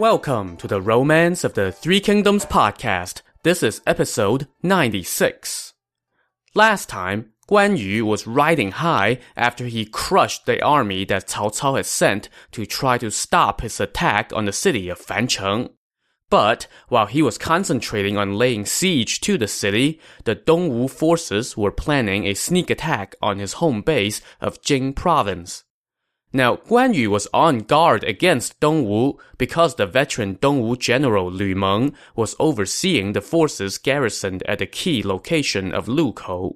Welcome to the Romance of the Three Kingdoms podcast. This is episode 96. Last time, Guan Yu was riding high after he crushed the army that Cao Cao had sent to try to stop his attack on the city of Fancheng. But while he was concentrating on laying siege to the city, the Dongwu forces were planning a sneak attack on his home base of Jing province. Now, Guan Yu was on guard against Dongwu because the veteran Dongwu general Lu Meng was overseeing the forces garrisoned at the key location of Lukou.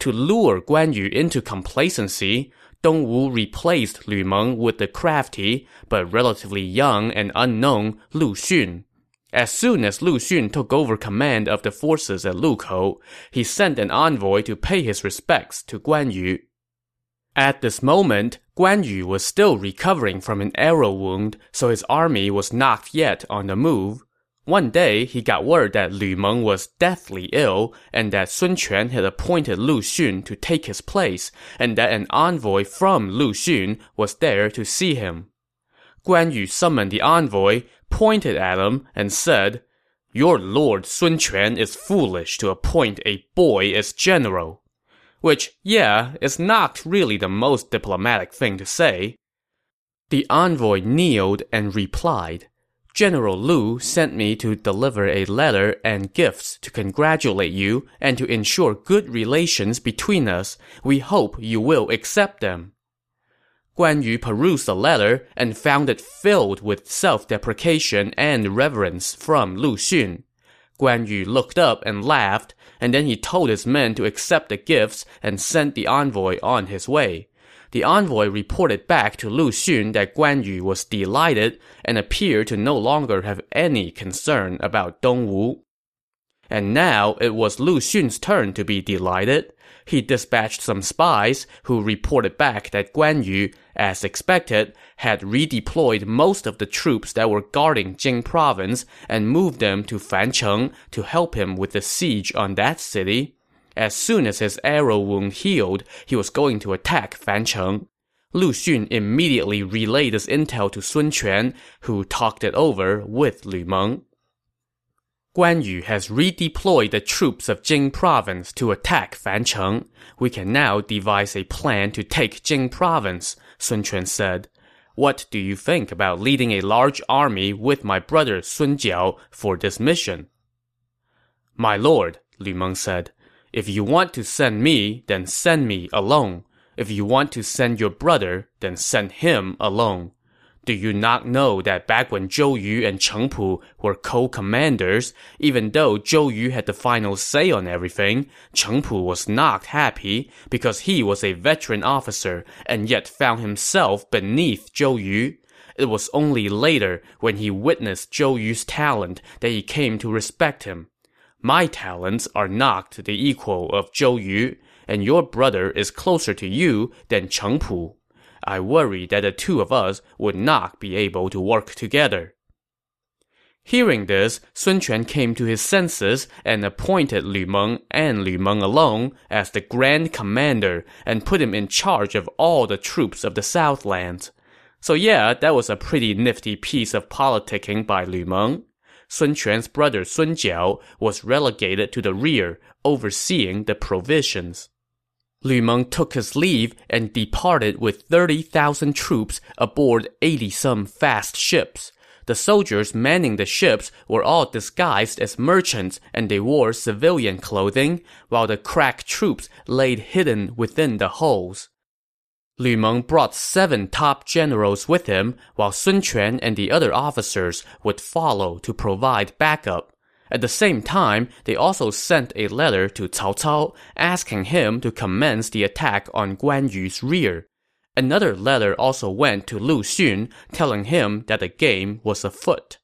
To lure Guan Yu into complacency, Dongwu replaced Lu Meng with the crafty but relatively young and unknown Lu Xun. As soon as Lu Xun took over command of the forces at Lukou, he sent an envoy to pay his respects to Guan Yu. At this moment, Guan Yu was still recovering from an arrow wound, so his army was not yet on the move. One day, he got word that Lu Meng was deathly ill, and that Sun Quan had appointed Lu Xun to take his place, and that an envoy from Lu Xun was there to see him. Guan Yu summoned the envoy, pointed at him, and said, Your lord Sun Quan is foolish to appoint a boy as general which, yeah, is not really the most diplomatic thing to say. The envoy kneeled and replied, General Lu sent me to deliver a letter and gifts to congratulate you and to ensure good relations between us. We hope you will accept them. Guan Yu perused the letter and found it filled with self-deprecation and reverence from Lu Xun. Guan Yu looked up and laughed, and then he told his men to accept the gifts and sent the envoy on his way. The envoy reported back to Lu Xun that Guan Yu was delighted and appeared to no longer have any concern about Dongwu. And now it was Lu Xun's turn to be delighted. He dispatched some spies who reported back that Guan Yu, as expected, had redeployed most of the troops that were guarding Jing province and moved them to Fancheng to help him with the siege on that city. As soon as his arrow wound healed, he was going to attack Fancheng. Lu Xun immediately relayed this intel to Sun Quan, who talked it over with Lu Meng. Guan Yu has redeployed the troops of Jing province to attack Fancheng. We can now devise a plan to take Jing province, Sun Quan said. What do you think about leading a large army with my brother Sun Jiao for this mission? My lord, Lu Meng said, if you want to send me, then send me alone. If you want to send your brother, then send him alone. Do you not know that back when Zhou Yu and Cheng Pu were co-commanders, even though Zhou Yu had the final say on everything, Cheng Pu was not happy because he was a veteran officer and yet found himself beneath Zhou Yu. It was only later, when he witnessed Zhou Yu's talent, that he came to respect him. My talents are not the equal of Zhou Yu, and your brother is closer to you than Cheng Pu. I worry that the two of us would not be able to work together. Hearing this, Sun Quan came to his senses and appointed Lu Meng and Lu Meng alone as the Grand Commander and put him in charge of all the troops of the Southlands. So yeah, that was a pretty nifty piece of politicking by Lu Meng. Sun Quan's brother Sun Jiao was relegated to the rear, overseeing the provisions. Lu Meng took his leave and departed with 30,000 troops aboard 80-some fast ships. The soldiers manning the ships were all disguised as merchants and they wore civilian clothing, while the crack troops laid hidden within the hulls. Lu Meng brought seven top generals with him, while Sun Quan and the other officers would follow to provide backup. At the same time, they also sent a letter to Cao Cao, asking him to commence the attack on Guan Yu's rear. Another letter also went to Lu Xun, telling him that the game was afoot.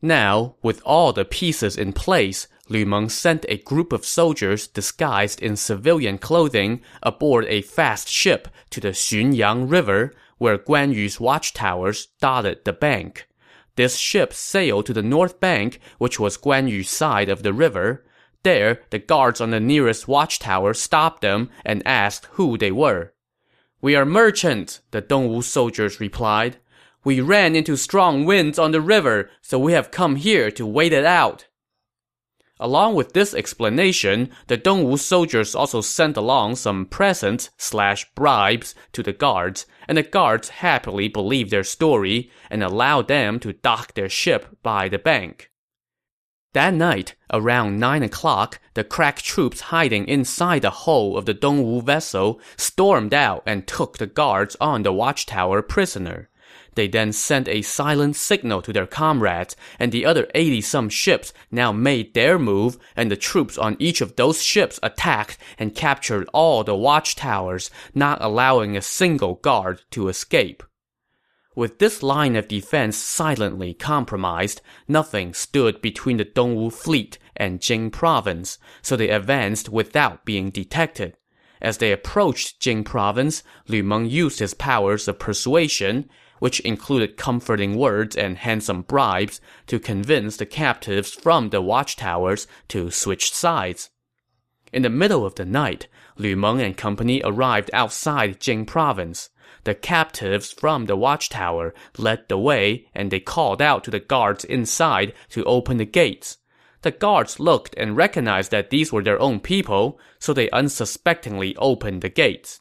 Now, with all the pieces in place, Lu Meng sent a group of soldiers disguised in civilian clothing aboard a fast ship to the Xunyang River, where Guan Yu's watchtowers dotted the bank. This ship sailed to the north bank, which was Guan Yu's side of the river. There, the guards on the nearest watchtower stopped them and asked who they were. We are merchants, the Dongwu soldiers replied. We ran into strong winds on the river, so we have come here to wait it out. Along with this explanation, the Dongwu soldiers also sent along some presents slash bribes to the guards, and the guards happily believed their story and allowed them to dock their ship by the bank. That night, around 9 o'clock, the crack troops hiding inside the hull of the Dongwu vessel stormed out and took the guards on the watchtower prisoner. They then sent a silent signal to their comrades, and the other 80-some ships now made their move, and the troops on each of those ships attacked and captured all the watchtowers, not allowing a single guard to escape. With this line of defense silently compromised, nothing stood between the Dongwu fleet and Jing province, so they advanced without being detected. As they approached Jing province, Lu Meng used his powers of persuasion, which included comforting words and handsome bribes, to convince the captives from the watchtowers to switch sides. In the middle of the night, Lu Meng and company arrived outside Jing province. The captives from the watchtower led the way, and they called out to the guards inside to open the gates. The guards looked and recognized that these were their own people, so they unsuspectingly opened the gates.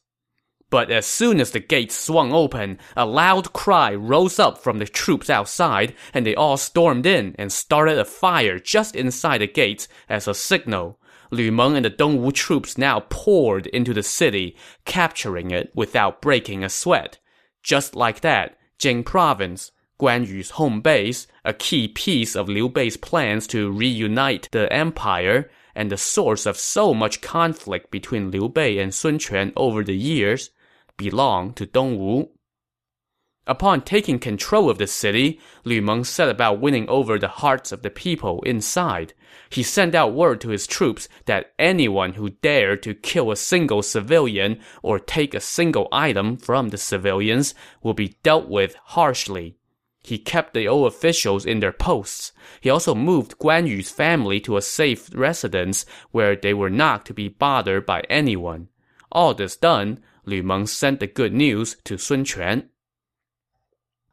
But as soon as the gates swung open, a loud cry rose up from the troops outside, and they all stormed in and started a fire just inside the gates as a signal. Lu Meng and the Dongwu troops now poured into the city, capturing it without breaking a sweat. Just like that, Jing province, Guan Yu's home base, a key piece of Liu Bei's plans to reunite the empire, and the source of so much conflict between Liu Bei and Sun Quan over the years, belonged to Dongwu. Upon taking control of the city, Lu Meng set about winning over the hearts of the people inside. He sent out word to his troops that anyone who dared to kill a single civilian or take a single item from the civilians will be dealt with harshly. He kept the old officials in their posts. He also moved Guan Yu's family to a safe residence where they were not to be bothered by anyone. All this done, Lu Meng sent the good news to Sun Quan.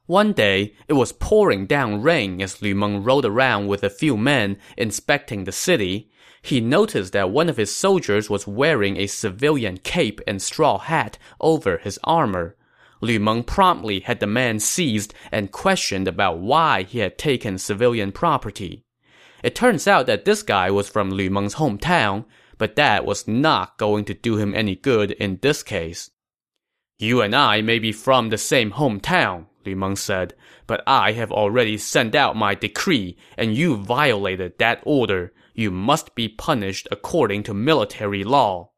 One day, it was pouring down rain as Lu Meng rode around with a few men inspecting the city. He noticed that one of his soldiers was wearing a civilian cape and straw hat over his armor. Lu Meng promptly had the man seized and questioned about why he had taken civilian property. It turns out that this guy was from Lu Meng's hometown, but that was not going to do him any good in this case. You and I may be from the same hometown, Lu Meng said, but I have already sent out my decree, and you violated that order. You must be punished according to military law.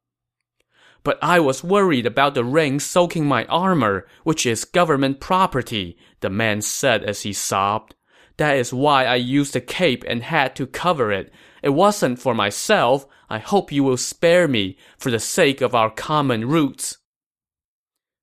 But I was worried about the rain soaking my armor, which is government property, the man said as he sobbed. That is why I used the cape and hat to cover it. It wasn't for myself. I hope you will spare me, for the sake of our common roots.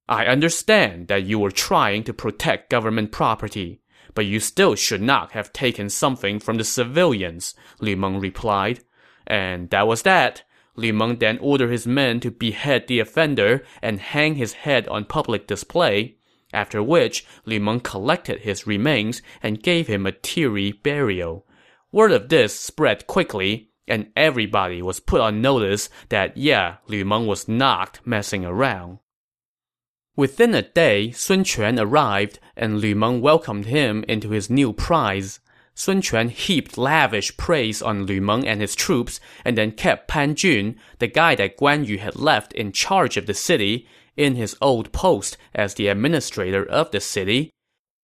I understand that you were trying to protect government property, but you still should not have taken something from the civilians, Lu Meng replied. And that was that. Lu Meng then ordered his men to behead the offender and hang his head on public display, after which Lu Meng collected his remains and gave him a teary burial. Word of this spread quickly, and everybody was put on notice that yeah, Lu Meng was not messing around. Within a day, Sun Quan arrived, and Lu Meng welcomed him into his new prize. Sun Quan heaped lavish praise on Lu Meng and his troops, and then kept Pan Jun, the guy that Guan Yu had left in charge of the city, in his old post as the administrator of the city.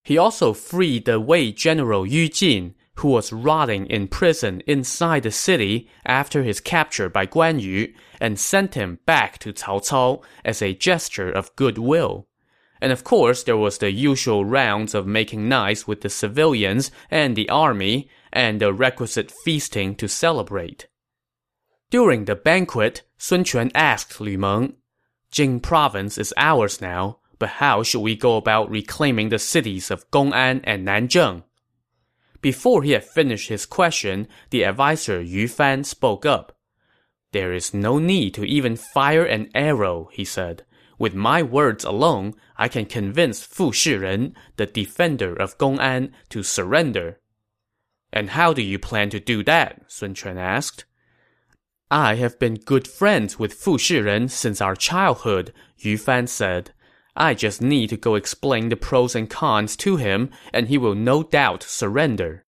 He also freed the Wei general Yu Jin, who was rotting in prison inside the city after his capture by Guan Yu, and sent him back to Cao Cao as a gesture of goodwill. And of course, there was the usual rounds of making nice with the civilians and the army, and the requisite feasting to celebrate. During the banquet, Sun Quan asked Lu Meng, Jing province is ours now, but how should we go about reclaiming the cities of Gong'an and Nanzheng? Before he had finished his question, the adviser Yu Fan spoke up. There is no need to even fire an arrow, he said. With my words alone, I can convince Fu Shiren, the defender of Gong'an, to surrender. And how do you plan to do that? Sun Quan asked. I have been good friends with Fu Shiren since our childhood, Yu Fan said. I just need to go explain the pros and cons to him, and he will no doubt surrender.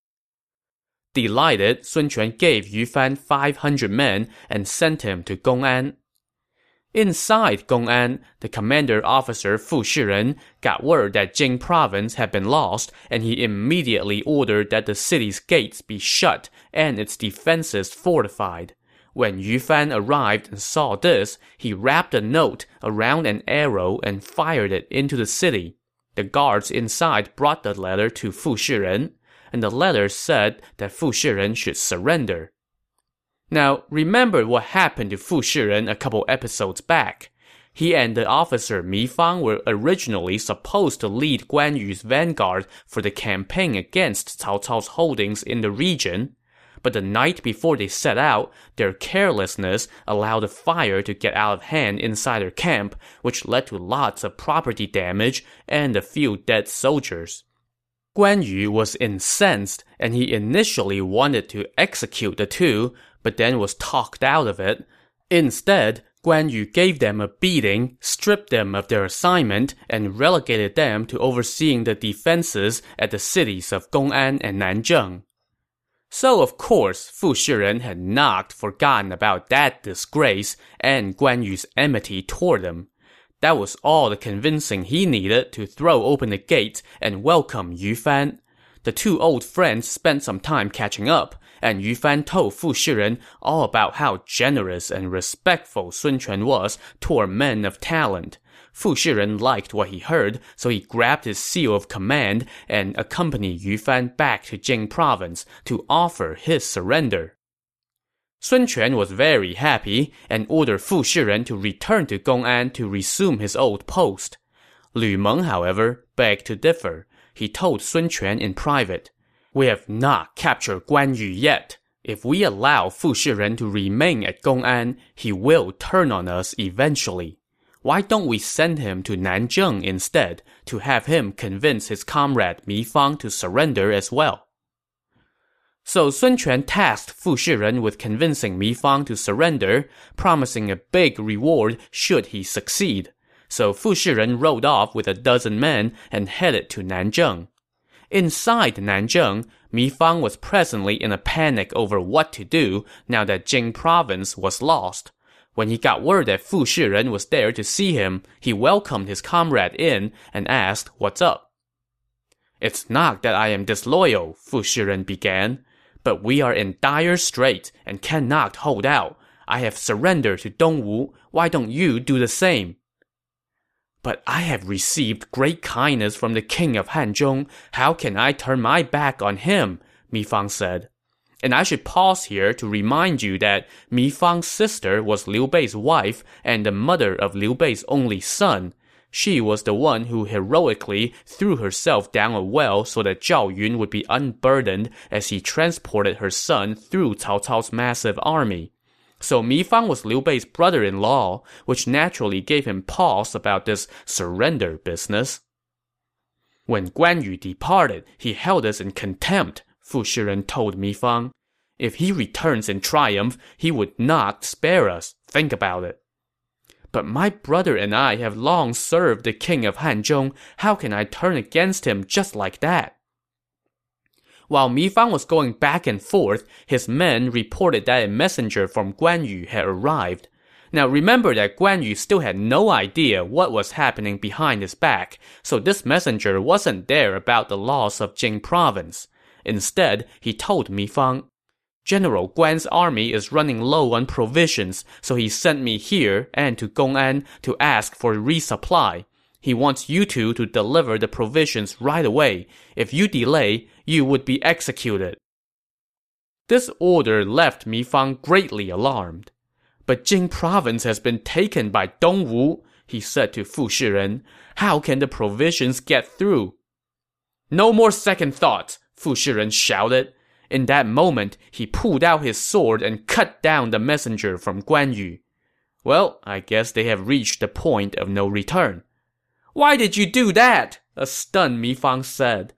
Delighted, Sun Quan gave Yu Fan 500 men and sent him to Gong'an. Inside Gong'an, the commander officer Fu Shiren got word that Jing province had been lost, and he immediately ordered that the city's gates be shut and its defenses fortified. When Yu Fan arrived and saw this, he wrapped a note around an arrow and fired it into the city. The guards inside brought the letter to Fu Shiren and the letter said that Fu Shiren should surrender. Now, remember what happened to Fu Shiren a couple episodes back. He and the officer Mi Fang were originally supposed to lead Guan Yu's vanguard for the campaign against Cao Cao's holdings in the region. But the night before they set out, their carelessness allowed the fire to get out of hand inside their camp, which led to lots of property damage and a few dead soldiers. Guan Yu was incensed, and he initially wanted to execute the two, but then was talked out of it. Instead, Guan Yu gave them a beating, stripped them of their assignment, and relegated them to overseeing the defenses at the cities of Gong'an and Nanzheng. So, of course, Fu Shiren had not forgotten about that disgrace and Guan Yu's enmity toward them. That was all the convincing he needed to throw open the gate and welcome Yu Fan. The two old friends spent some time catching up, and Yu Fan told Fu Shiren all about how generous and respectful Sun Quan was toward men of talent. Fu Shiren liked what he heard, so he grabbed his seal of command and accompanied Yu Fan back to Jing province to offer his surrender. Sun Quan was very happy and ordered Fu Shiren to return to Gong'an to resume his old post. Lu Meng, however, begged to differ. He told Sun Quan in private, We have not captured Guan Yu yet. If we allow Fu Shiren to remain at Gong'an, he will turn on us eventually. Why don't we send him to Nanzheng instead, to have him convince his comrade Mi Fang to surrender as well? So Sun Quan tasked Fu Shiren with convincing Mi Fang to surrender, promising a big reward should he succeed. So Fu Shiren rode off with a dozen men and headed to Nanzheng. Inside Nanzheng, Mi Fang was presently in a panic over what to do now that Jing province was lost. When he got word that Fu Shiren was there to see him, he welcomed his comrade in and asked what's up. It's not that I am disloyal, Fu Shiren began but we are in dire straits and cannot hold out. I have surrendered to Dongwu. Why don't you do the same? But I have received great kindness from the king of Hanzhong. How can I turn my back on him? Mi Fang said. And I should pause here to remind you that Mi Fang's sister was Liu Bei's wife and the mother of Liu Bei's only son. She was the one who heroically threw herself down a well so that Zhao Yun would be unburdened as he transported her son through Cao Cao's massive army. So Mi Fang was Liu Bei's brother-in-law, which naturally gave him pause about this surrender business. When Guan Yu departed, he held us in contempt, Fu Shiren told Mi Fang. If he returns in triumph, he would not spare us. Think about it. But my brother and I have long served the king of Hanzhong. How can I turn against him just like that? While Mi Fang was going back and forth, his men reported that a messenger from Guan Yu had arrived. Now remember that Guan Yu still had no idea what was happening behind his back, so this messenger wasn't there about the loss of Jing province. Instead, he told Mi Fang, General Guan's army is running low on provisions, so he sent me here and to Gong'an to ask for resupply. He wants you two to deliver the provisions right away. If you delay, you would be executed. This order left Mi Fang greatly alarmed. But Jing province has been taken by Dongwu, he said to Fu Shiren. How can the provisions get through? No more second thoughts, Fu Shiren shouted. In that moment, he pulled out his sword and cut down the messenger from Guan Yu. Well, I guess they have reached the point of no return. Why did you do that? A stunned Mi Fang said.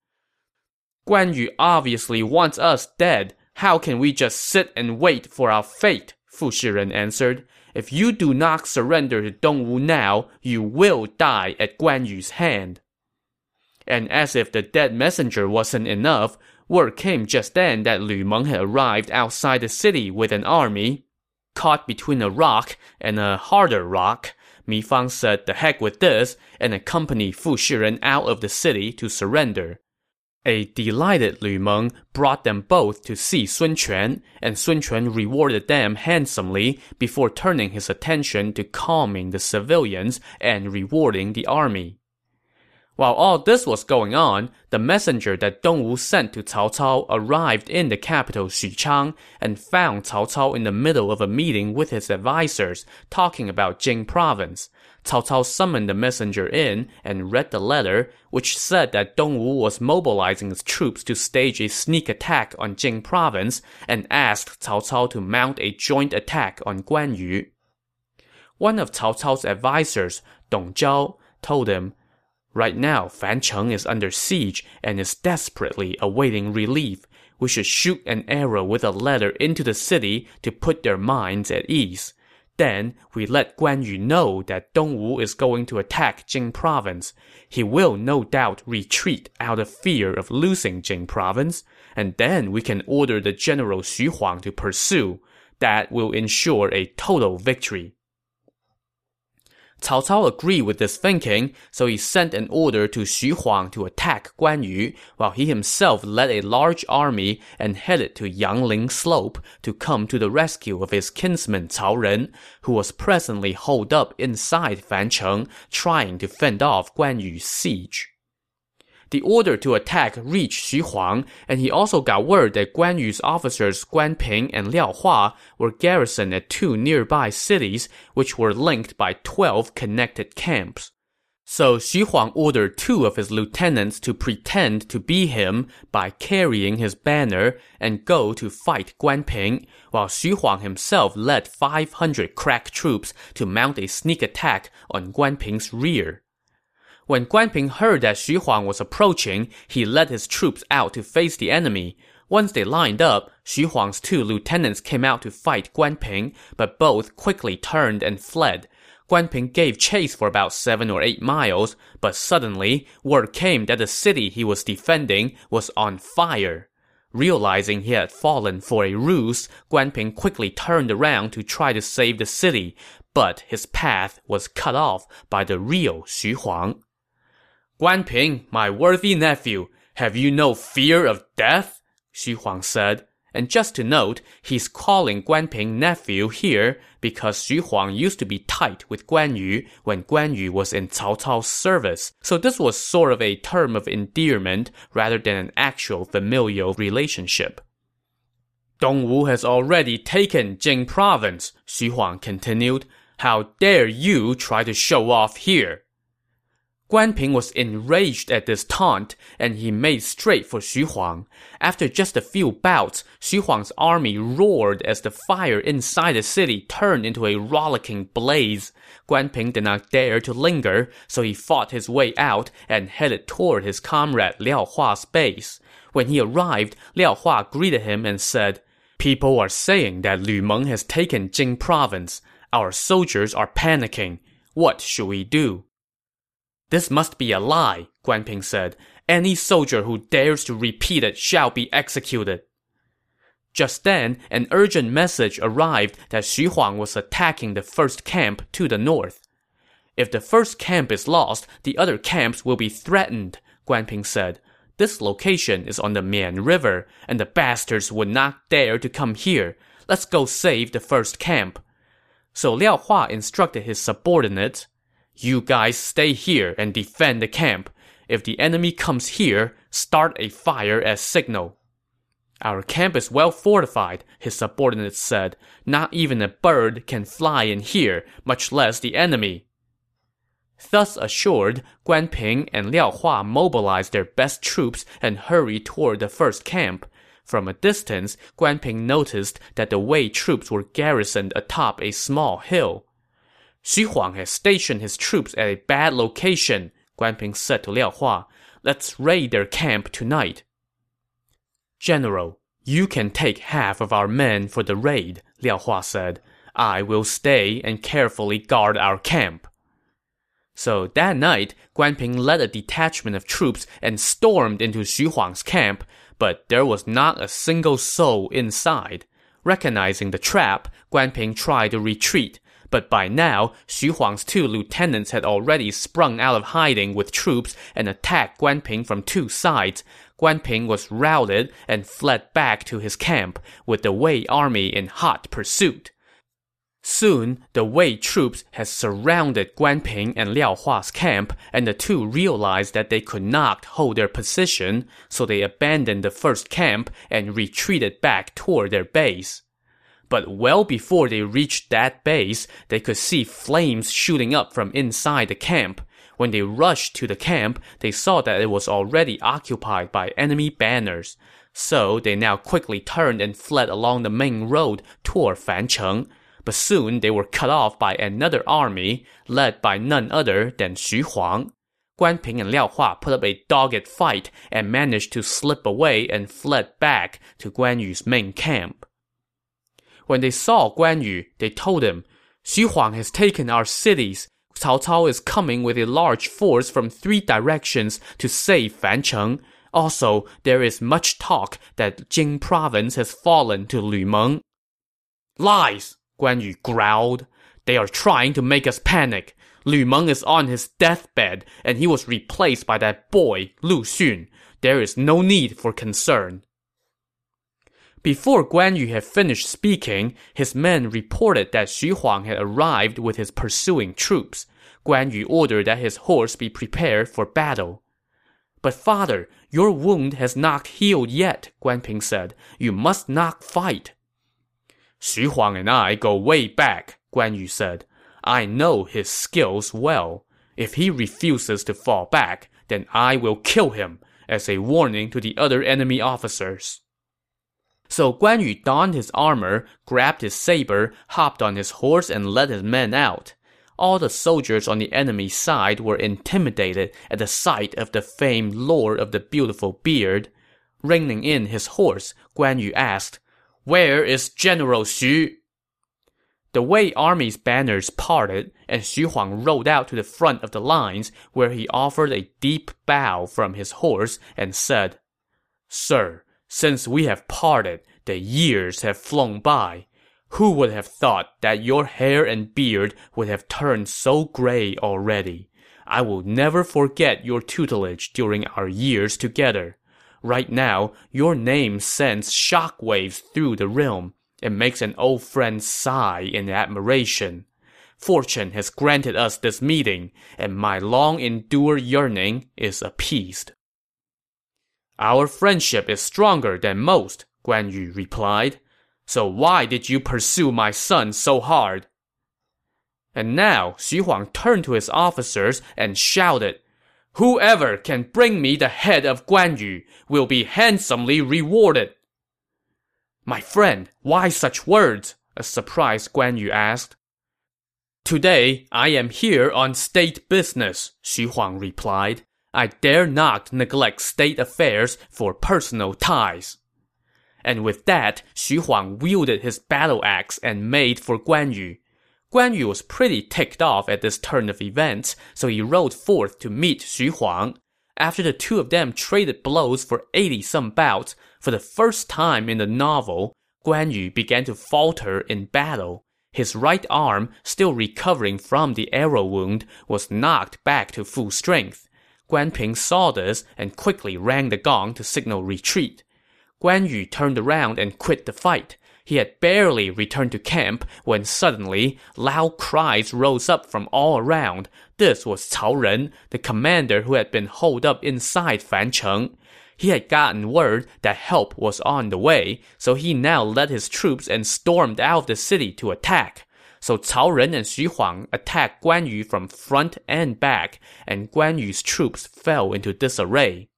Guan Yu obviously wants us dead. How can we just sit and wait for our fate? Fu Shiren answered. If you do not surrender to Dongwu now, you will die at Guan Yu's hand. And as if the dead messenger wasn't enough, word came just then that Lu Meng had arrived outside the city with an army. Caught between a rock and a harder rock, Mi Fang said the heck with this and accompanied Fu Shiren out of the city to surrender. A delighted Lu Meng brought them both to see Sun Quan, and Sun Quan rewarded them handsomely before turning his attention to calming the civilians and rewarding the army. While all this was going on, the messenger that Dongwu sent to Cao Cao arrived in the capital Xuchang and found Cao Cao in the middle of a meeting with his advisors, talking about Jing province. Cao Cao summoned the messenger in and read the letter, which said that Dongwu was mobilizing its troops to stage a sneak attack on Jing province and asked Cao Cao to mount a joint attack on Guan Yu. One of Cao Cao's advisors, Dong Zhao, told him, Right now, Fancheng is under siege and is desperately awaiting relief. We should shoot an arrow with a letter into the city to put their minds at ease. Then we let Guan Yu know that Dongwu is going to attack Jing province. He will no doubt retreat out of fear of losing Jing province, and then we can order the general Xu Huang to pursue. That will ensure a total victory. Cao Cao agreed with this thinking, so he sent an order to Xu Huang to attack Guan Yu, while he himself led a large army and headed to Yangling Slope to come to the rescue of his kinsman Cao Ren, who was presently holed up inside Fancheng, trying to fend off Guan Yu's siege. The order to attack reached Xu Huang, and he also got word that Guan Yu's officers Guan Ping and Liao Hua were garrisoned at two nearby cities, which were linked by 12 connected camps. So Xu Huang ordered two of his lieutenants to pretend to be him by carrying his banner and go to fight Guan Ping, while Xu Huang himself led 500 crack troops to mount a sneak attack on Guan Ping's rear. When Guan Ping heard that Xu Huang was approaching, he led his troops out to face the enemy. Once they lined up, Xu Huang's two lieutenants came out to fight Guan Ping, but both quickly turned and fled. Guan Ping gave chase for about seven or eight miles, but suddenly, word came that the city he was defending was on fire. Realizing he had fallen for a ruse, Guan Ping quickly turned around to try to save the city, but his path was cut off by the real Xu Huang. Guan Ping, my worthy nephew, have you no fear of death? Xu Huang said. And just to note, he's calling Guan Ping nephew here because Xu Huang used to be tight with Guan Yu when Guan Yu was in Cao Cao's service. So this was sort of a term of endearment rather than an actual familial relationship. Dongwu has already taken Jing province, Xu Huang continued. How dare you try to show off here? Guan Ping was enraged at this taunt, and he made straight for Xu Huang. After just a few bouts, Xu Huang's army roared as the fire inside the city turned into a rollicking blaze. Guan Ping did not dare to linger, so he fought his way out and headed toward his comrade Liao Hua's base. When he arrived, Liao Hua greeted him and said, People are saying that Lu Meng has taken Jing province. Our soldiers are panicking. What should we do? This must be a lie, Guan Ping said. Any soldier who dares to repeat it shall be executed. Just then, an urgent message arrived that Xu Huang was attacking the first camp to the north. If the first camp is lost, the other camps will be threatened, Guan Ping said. This location is on the Mian River, and the bastards would not dare to come here. Let's go save the first camp. So Liao Hua instructed his subordinates, you guys stay here and defend the camp. If the enemy comes here, start a fire as signal. Our camp is well fortified, his subordinates said. Not even a bird can fly in here, much less the enemy. Thus assured, Guan Ping and Liao Hua mobilized their best troops and hurried toward the first camp. From a distance, Guan Ping noticed that the Wei troops were garrisoned atop a small hill. Xu Huang has stationed his troops at a bad location, Guan Ping said to Liao Hua. Let's raid their camp tonight. General, you can take half of our men for the raid, Liao Hua said. I will stay and carefully guard our camp. So that night, Guan Ping led a detachment of troops and stormed into Xu Huang's camp, but there was not a single soul inside. Recognizing the trap, Guan Ping tried to retreat, but by now, Xu Huang's two lieutenants had already sprung out of hiding with troops and attacked Guan Ping from two sides. Guan Ping was routed and fled back to his camp, with the Wei army in hot pursuit. Soon, the Wei troops had surrounded Guan Ping and Liao Hua's camp, and the two realized that they could not hold their position, so they abandoned the first camp and retreated back toward their base. But well before they reached that base, they could see flames shooting up from inside the camp. When they rushed to the camp, they saw that it was already occupied by enemy banners. So they now quickly turned and fled along the main road toward Fancheng but soon they were cut off by another army, led by none other than Xu Huang. Guan Ping and Liao Hua put up a dogged fight and managed to slip away and fled back to Guan Yu's main camp. When they saw Guan Yu, they told him, Xu Huang has taken our cities. Cao Cao is coming with a large force from three directions to save Fancheng. Also, there is much talk that Jing province has fallen to Lu Meng. Lies! Guan Yu growled. They are trying to make us panic. Lu Meng is on his deathbed, and he was replaced by that boy, Lu Xun. There is no need for concern. Before Guan Yu had finished speaking, his men reported that Xu Huang had arrived with his pursuing troops. Guan Yu ordered that his horse be prepared for battle. But father, your wound has not healed yet, Guan Ping said. You must not fight. Xu Huang and I go way back, Guan Yu said. I know his skills well. If he refuses to fall back, then I will kill him, as a warning to the other enemy officers. So Guan Yu donned his armor, grabbed his saber, hopped on his horse, and led his men out. All the soldiers on the enemy side were intimidated at the sight of the famed Lord of the Beautiful Beard. Reining in his horse, Guan Yu asked, where is General Xu? The Wei army's banners parted, and Xu Huang rode out to the front of the lines, where he offered a deep bow from his horse and said, Sir, since we have parted, the years have flown by. Who would have thought that your hair and beard would have turned so gray already? I will never forget your tutelage during our years together. Right now, your name sends shockwaves through the realm. It makes an old friend sigh in admiration. Fortune has granted us this meeting, and my long-endured yearning is appeased. Our friendship is stronger than most, Guan Yu replied. So why did you pursue my son so hard? And now Xu Huang turned to his officers and shouted, Whoever can bring me the head of Guan Yu will be handsomely rewarded. My friend, why such words? A surprised Guan Yu asked. Today, I am here on state business, Xu Huang replied. I dare not neglect state affairs for personal ties. And with that, Xu Huang wielded his battle axe and made for Guan Yu. Guan Yu was pretty ticked off at this turn of events, so he rode forth to meet Xu Huang. After the two of them traded blows for 80-some bouts, for the first time in the novel, Guan Yu began to falter in battle. His right arm, still recovering from the arrow wound, was knocked back to full strength. Guan Ping saw this and quickly rang the gong to signal retreat. Guan Yu turned around and quit the fight. He had barely returned to camp when suddenly loud cries rose up from all around. This was Cao Ren, the commander who had been holed up inside Fancheng. He had gotten word that help was on the way, so he now led his troops and stormed out of the city to attack. So Cao Ren and Xu Huang attacked Guan Yu from front and back, and Guan Yu's troops fell into disarray.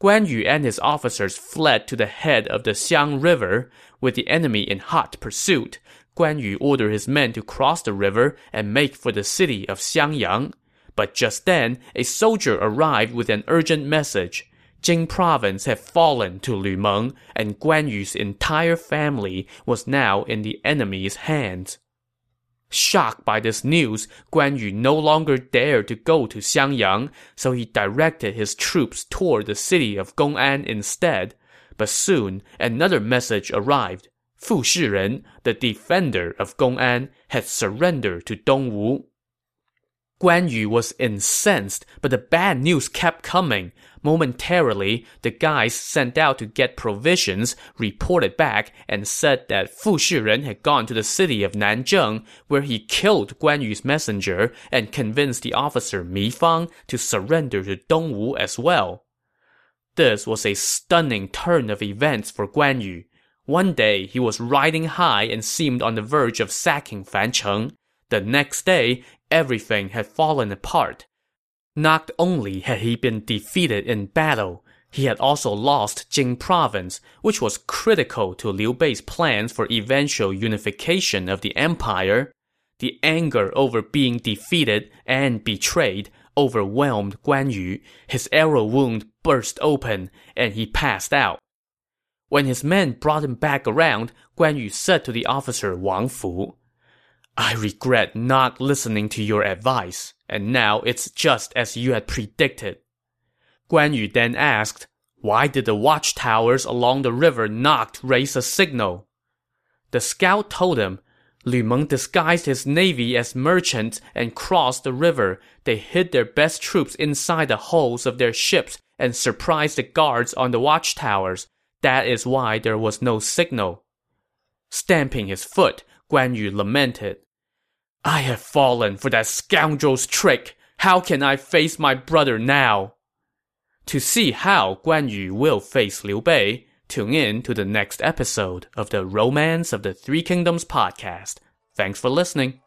Guan Yu and his officers fled to the head of the Xiang River. With the enemy in hot pursuit, Guan Yu ordered his men to cross the river and make for the city of Xiangyang. But just then, a soldier arrived with an urgent message. Jing province had fallen to Lu Meng, and Guan Yu's entire family was now in the enemy's hands. Shocked by this news, Guan Yu no longer dared to go to Xiangyang, so he directed his troops toward the city of Gong'an instead. But soon, another message arrived. Fu Shiren, the defender of Gong'an, had surrendered to Dongwu. Guan Yu was incensed, but the bad news kept coming. Momentarily, the guys sent out to get provisions reported back and said that Fu Shiren had gone to the city of Nanzheng, where he killed Guan Yu's messenger and convinced the officer Mi Fang to surrender to Dongwu as well. This was a stunning turn of events for Guan Yu. One day, he was riding high and seemed on the verge of sacking Fancheng. The next day, everything had fallen apart. Not only had he been defeated in battle, he had also lost Jing province, which was critical to Liu Bei's plans for eventual unification of the empire. The anger over being defeated and betrayed overwhelmed Guan Yu. His arrow wound burst open, and he passed out. When his men brought him back around, Guan Yu said to the officer Wang Fu, I regret not listening to your advice, and now it's just as you had predicted. Guan Yu then asked, Why did the watchtowers along the river not raise a signal? The scout told him, Lu Meng disguised his navy as merchants and crossed the river. They hid their best troops inside the hulls of their ships and surprised the guards on the watchtowers. That is why there was no signal. Stamping his foot, Guan Yu lamented. I have fallen for that scoundrel's trick. How can I face my brother now? To see how Guan Yu will face Liu Bei, tune in to the next episode of the Romance of the Three Kingdoms podcast. Thanks for listening.